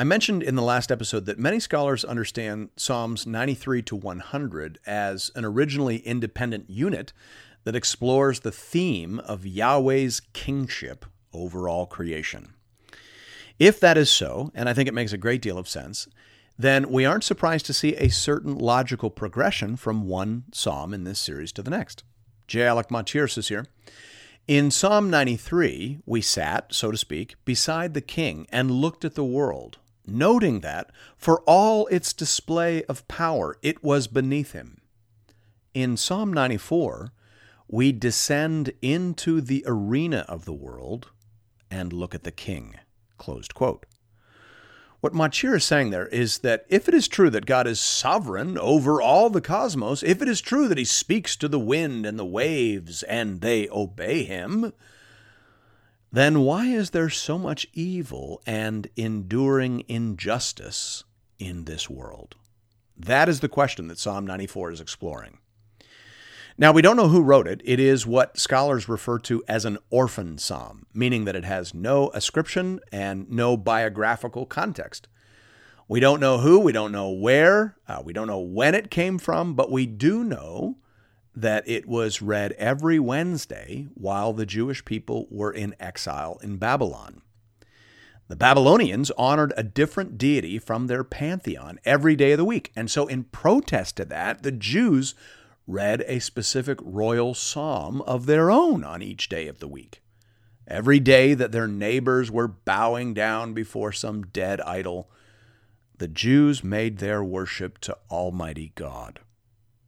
I mentioned in the last episode that many scholars understand Psalms 93 to 100 as an originally independent unit that explores the theme of Yahweh's kingship over all creation. If that is so, and I think it makes a great deal of sense, then we aren't surprised to see a certain logical progression from one psalm in this series to the next. J. Alec is here. In Psalm 93, we sat, so to speak, beside the king and looked at the world, noting that, for all its display of power, it was beneath him. In Psalm 94, we descend into the arena of the world and look at the king. What Motyer is saying there is that if it is true that God is sovereign over all the cosmos, if it is true that he speaks to the wind and the waves and they obey him, then why is there so much evil and enduring injustice in this world? That is the question that Psalm 94 is exploring. Now, we don't know who wrote it. It is what scholars refer to as an orphan psalm, meaning that it has no ascription and no biographical context. We don't know who, we don't know where, uh, we don't know when it came from, but we do know that it was read every Wednesday while the Jewish people were in exile in Babylon. The Babylonians honored a different deity from their pantheon every day of the week. And so, in protest to that, the Jews read a specific royal psalm of their own on each day of the week. Every day that their neighbors were bowing down before some dead idol, the Jews made their worship to Almighty God.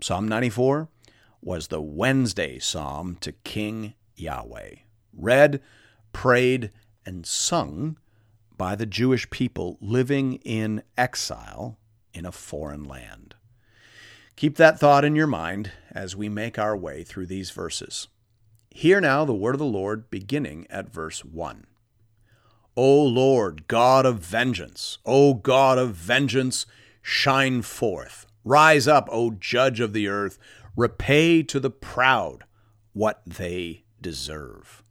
Psalm 94 was the Wednesday psalm to King Yahweh, read, prayed, and sung by the Jewish people living in exile in a foreign land. Keep that thought in your mind as we make our way through these verses. Hear now the word of the Lord beginning at verse 1. O Lord, God of vengeance, O God of vengeance, shine forth. Rise up, O Judge of the earth repay to the proud what they deserve.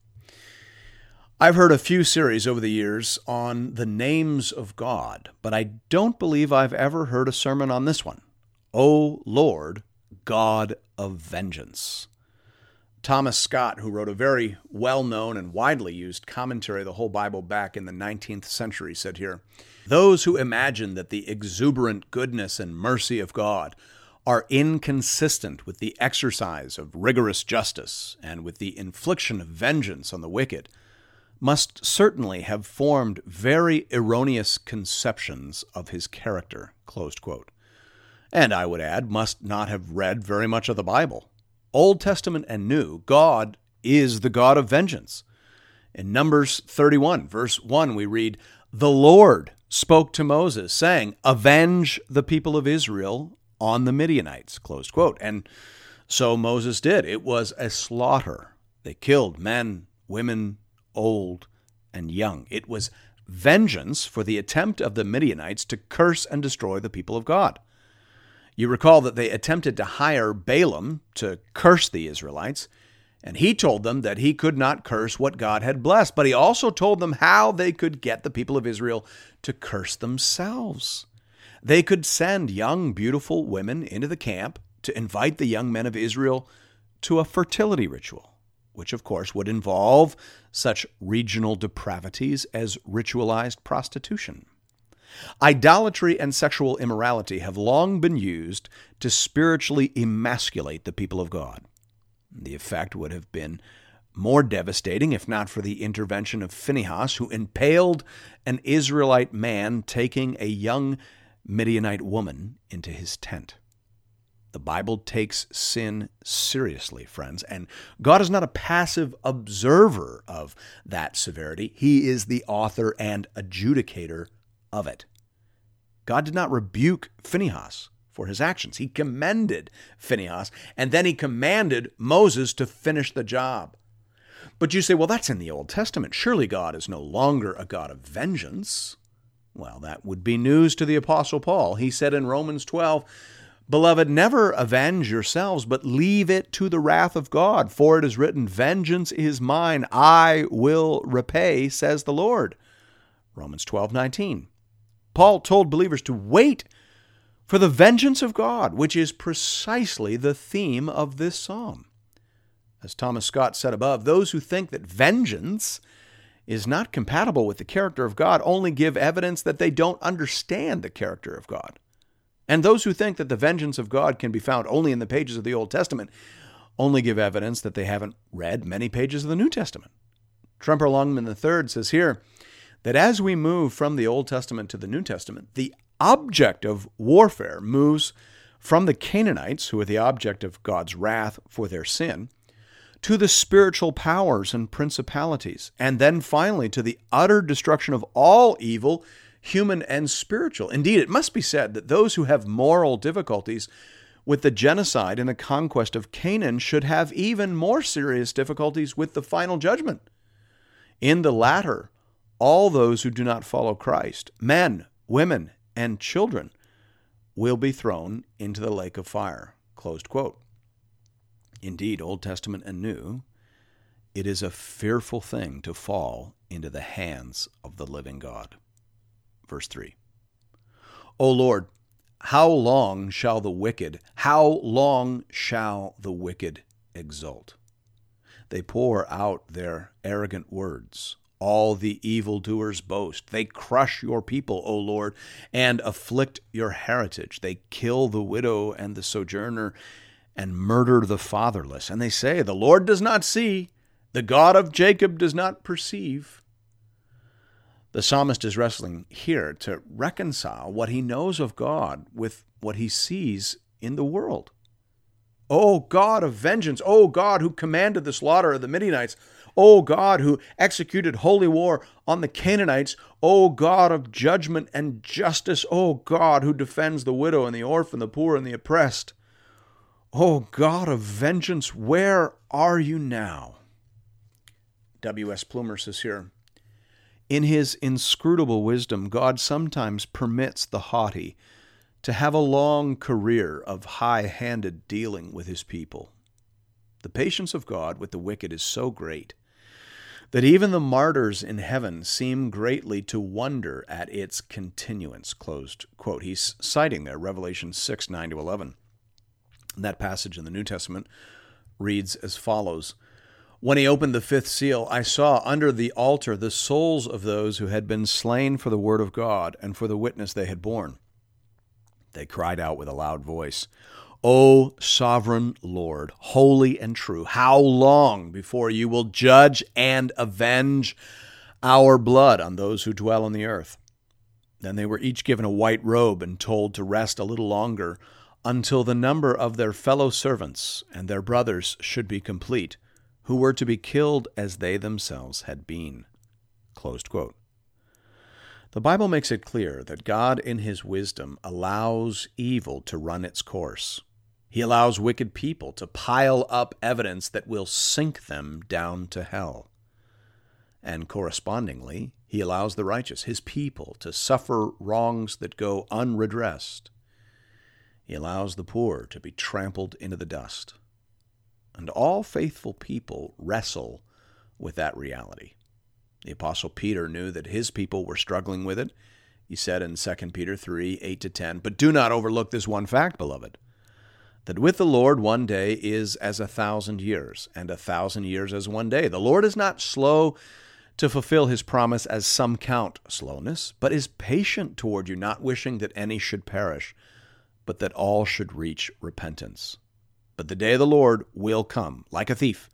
I've heard a few series over the years on the names of God, but I don't believe I've ever heard a sermon on this one. O Lord, God of vengeance. Thomas Scott, who wrote a very well known and widely used commentary of the whole Bible back in the 19th century, said here Those who imagine that the exuberant goodness and mercy of God are inconsistent with the exercise of rigorous justice and with the infliction of vengeance on the wicked, must certainly have formed very erroneous conceptions of his character. And I would add, must not have read very much of the Bible. Old Testament and New, God is the God of vengeance. In Numbers 31, verse 1, we read, The Lord spoke to Moses, saying, Avenge the people of Israel on the Midianites, closed quote. And so Moses did. It was a slaughter. They killed men, women, old, and young. It was vengeance for the attempt of the Midianites to curse and destroy the people of God. You recall that they attempted to hire Balaam to curse the Israelites, and he told them that he could not curse what God had blessed, but he also told them how they could get the people of Israel to curse themselves. They could send young, beautiful women into the camp to invite the young men of Israel to a fertility ritual, which of course would involve such regional depravities as ritualized prostitution. Idolatry and sexual immorality have long been used to spiritually emasculate the people of God. The effect would have been more devastating if not for the intervention of Phinehas, who impaled an Israelite man taking a young Midianite woman into his tent. The Bible takes sin seriously, friends, and God is not a passive observer of that severity. He is the author and adjudicator of it. God did not rebuke Phinehas for his actions. He commended Phinehas, and then he commanded Moses to finish the job. But you say, well, that's in the Old Testament. Surely God is no longer a God of vengeance. Well, that would be news to the Apostle Paul. He said in Romans 12, Beloved, never avenge yourselves, but leave it to the wrath of God. For it is written, Vengeance is mine, I will repay, says the Lord. Romans 12, 19. Paul told believers to wait for the vengeance of God, which is precisely the theme of this psalm. As Thomas Scott said above, those who think that vengeance is not compatible with the character of God only give evidence that they don't understand the character of God. And those who think that the vengeance of God can be found only in the pages of the Old Testament only give evidence that they haven't read many pages of the New Testament. Tremper Longman III says here that as we move from the Old Testament to the New Testament, the object of warfare moves from the Canaanites, who are the object of God's wrath for their sin, to the spiritual powers and principalities, and then finally to the utter destruction of all evil, human and spiritual. Indeed, it must be said that those who have moral difficulties with the genocide and the conquest of Canaan should have even more serious difficulties with the final judgment. In the latter, all those who do not follow Christ, men, women, and children will be thrown into the lake of fire. Closed quote. Indeed, Old Testament and New, it is a fearful thing to fall into the hands of the living God. Verse 3 O Lord, how long shall the wicked, how long shall the wicked exult? They pour out their arrogant words all the evildoers boast. They crush your people, O Lord, and afflict your heritage. They kill the widow and the sojourner and murder the fatherless. And they say, The Lord does not see, the God of Jacob does not perceive. The psalmist is wrestling here to reconcile what he knows of God with what he sees in the world. O God of vengeance, O God who commanded the slaughter of the Midianites, O God, who executed holy war on the Canaanites, O God of judgment and justice, O God, who defends the widow and the orphan, the poor and the oppressed. O God of vengeance, where are you now? W.S. Plumer says here In his inscrutable wisdom, God sometimes permits the haughty to have a long career of high handed dealing with his people. The patience of God with the wicked is so great that even the martyrs in heaven seem greatly to wonder at its continuance. Closed quote. He's citing there Revelation 6 9 to 11. That passage in the New Testament reads as follows When he opened the fifth seal, I saw under the altar the souls of those who had been slain for the word of God and for the witness they had borne. They cried out with a loud voice, O sovereign Lord, holy and true, how long before you will judge and avenge our blood on those who dwell on the earth? Then they were each given a white robe and told to rest a little longer until the number of their fellow servants and their brothers should be complete, who were to be killed as they themselves had been. The Bible makes it clear that God, in His wisdom, allows evil to run its course. He allows wicked people to pile up evidence that will sink them down to hell. And correspondingly, he allows the righteous, his people, to suffer wrongs that go unredressed. He allows the poor to be trampled into the dust. And all faithful people wrestle with that reality. The Apostle Peter knew that his people were struggling with it. He said in 2 Peter 3 8 to 10, But do not overlook this one fact, beloved that with the Lord one day is as a thousand years, and a thousand years as one day. The Lord is not slow to fulfill his promise, as some count slowness, but is patient toward you, not wishing that any should perish, but that all should reach repentance. But the day of the Lord will come like a thief.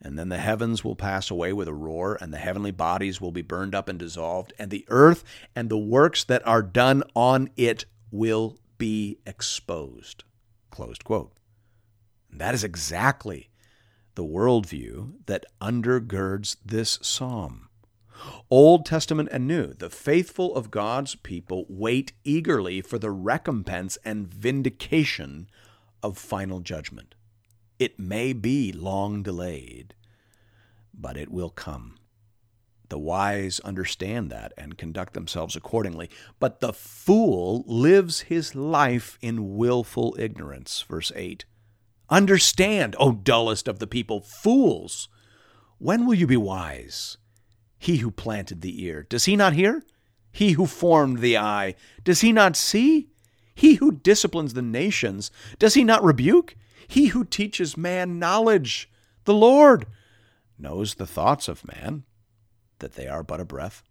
And then the heavens will pass away with a roar, and the heavenly bodies will be burned up and dissolved, and the earth and the works that are done on it will be exposed. Closed quote. And that is exactly the worldview that undergirds this psalm. Old Testament and New, the faithful of God's people wait eagerly for the recompense and vindication of final judgment. It may be long delayed, but it will come. The wise understand that and conduct themselves accordingly, but the fool lives his life in willful ignorance. Verse 8. Understand, O dullest of the people, fools! When will you be wise? He who planted the ear, does he not hear? He who formed the eye, does he not see? He who disciplines the nations, does he not rebuke? He who teaches man knowledge, the Lord, knows the thoughts of man, that they are but a breath.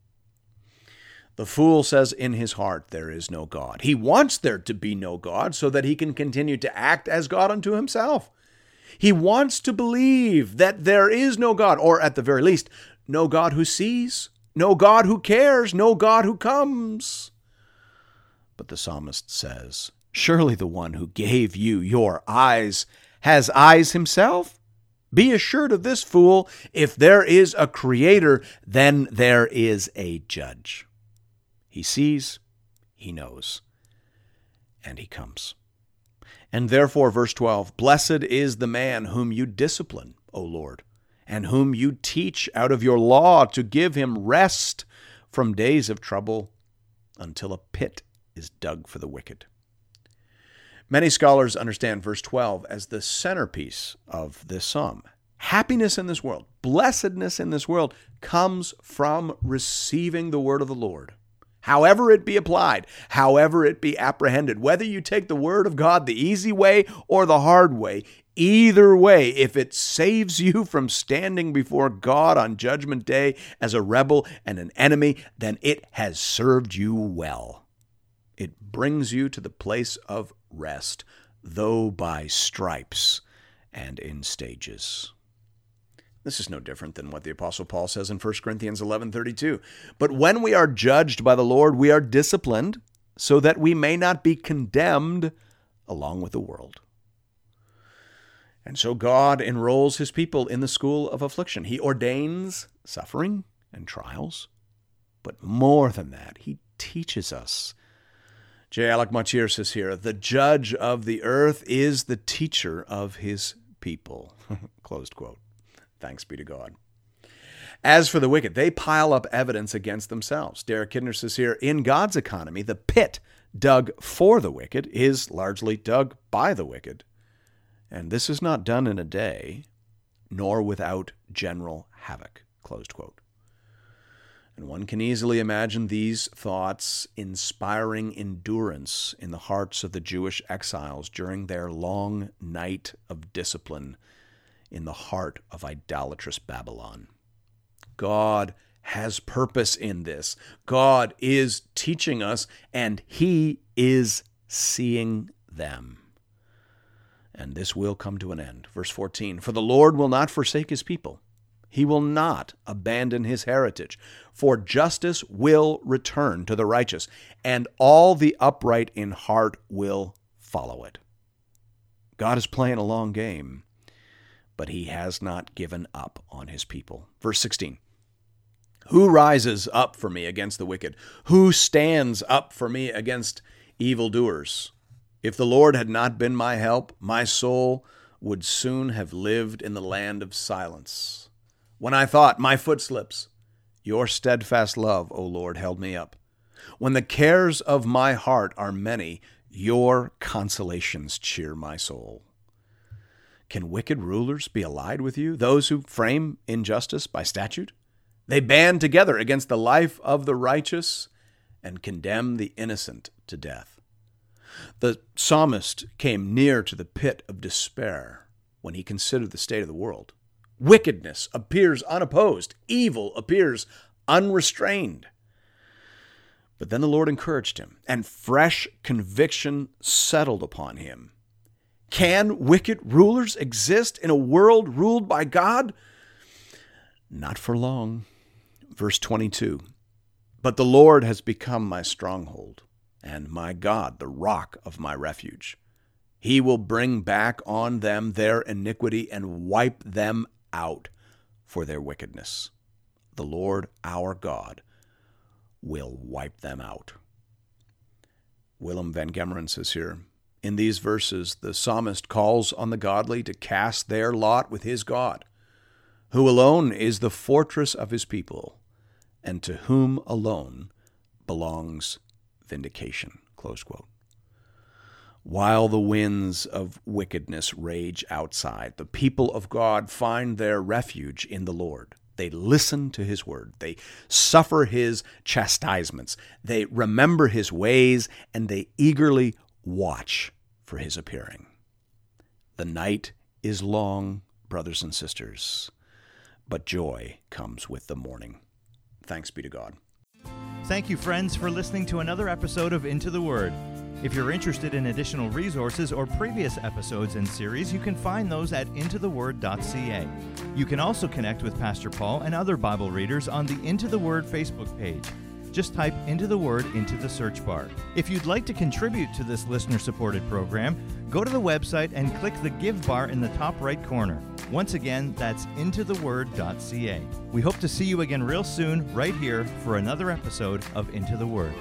The fool says in his heart, There is no God. He wants there to be no God so that he can continue to act as God unto himself. He wants to believe that there is no God, or at the very least, no God who sees, no God who cares, no God who comes. But the psalmist says, Surely the one who gave you your eyes has eyes himself. Be assured of this, fool. If there is a creator, then there is a judge. He sees, he knows, and he comes. And therefore, verse 12 Blessed is the man whom you discipline, O Lord and whom you teach out of your law to give him rest from days of trouble until a pit is dug for the wicked. Many scholars understand verse 12 as the centerpiece of this psalm. Happiness in this world, blessedness in this world, comes from receiving the word of the Lord. However, it be applied, however, it be apprehended, whether you take the word of God the easy way or the hard way, Either way, if it saves you from standing before God on Judgment Day as a rebel and an enemy, then it has served you well. It brings you to the place of rest, though by stripes and in stages. This is no different than what the apostle Paul says in 1 Corinthians 11:32. But when we are judged by the Lord, we are disciplined so that we may not be condemned along with the world. And so God enrolls his people in the school of affliction. He ordains suffering and trials, but more than that, he teaches us. J. Alec Motyer says here, the judge of the earth is the teacher of his people. Closed quote. Thanks be to God. As for the wicked, they pile up evidence against themselves. Derek Kidner says here, in God's economy, the pit dug for the wicked is largely dug by the wicked. And this is not done in a day, nor without general havoc. Closed quote. And one can easily imagine these thoughts inspiring endurance in the hearts of the Jewish exiles during their long night of discipline in the heart of idolatrous Babylon. God has purpose in this. God is teaching us, and He is seeing them and this will come to an end. Verse 14 For the Lord will not forsake his people, he will not abandon his heritage, for justice will return to the righteous, and all the upright in heart will follow it. God is playing a long game, but he has not given up on his people. Verse 16 Who rises up for me against the wicked? Who stands up for me against evildoers? If the Lord had not been my help, my soul would soon have lived in the land of silence. When I thought, my foot slips, your steadfast love, O Lord, held me up. When the cares of my heart are many, your consolations cheer my soul. Can wicked rulers be allied with you, those who frame injustice by statute? They band together against the life of the righteous and condemn the innocent to death. The psalmist came near to the pit of despair when he considered the state of the world. Wickedness appears unopposed, evil appears unrestrained. But then the Lord encouraged him, and fresh conviction settled upon him. Can wicked rulers exist in a world ruled by God? Not for long. Verse 22 But the Lord has become my stronghold and my God, the rock of my refuge. He will bring back on them their iniquity and wipe them out for their wickedness. the Lord our God will wipe them out. Willem VanGemeren says here In these verses, the psalmist calls on the godly to cast their lot with his God, who alone is the fortress of his people, and to whom alone belongs quote. While the winds of wickedness rage outside, the people of God find their refuge in the Lord. They listen to his word. They suffer his chastisements. They remember his ways, and they eagerly watch for his appearing. The night is long, brothers and sisters, but joy comes with the morning. Thanks be to God. Thank you, friends, for listening to another episode of Into the Word. If you're interested in additional resources or previous episodes and series, you can find those at intotheword.ca. You can also connect with Pastor Paul and other Bible readers on the Into the Word Facebook page. Just type Into the Word into the search bar. If you'd like to contribute to this listener supported program, go to the website and click the Give bar in the top right corner. Once again, that's intotheword.ca. We hope to see you again real soon, right here, for another episode of Into the Word.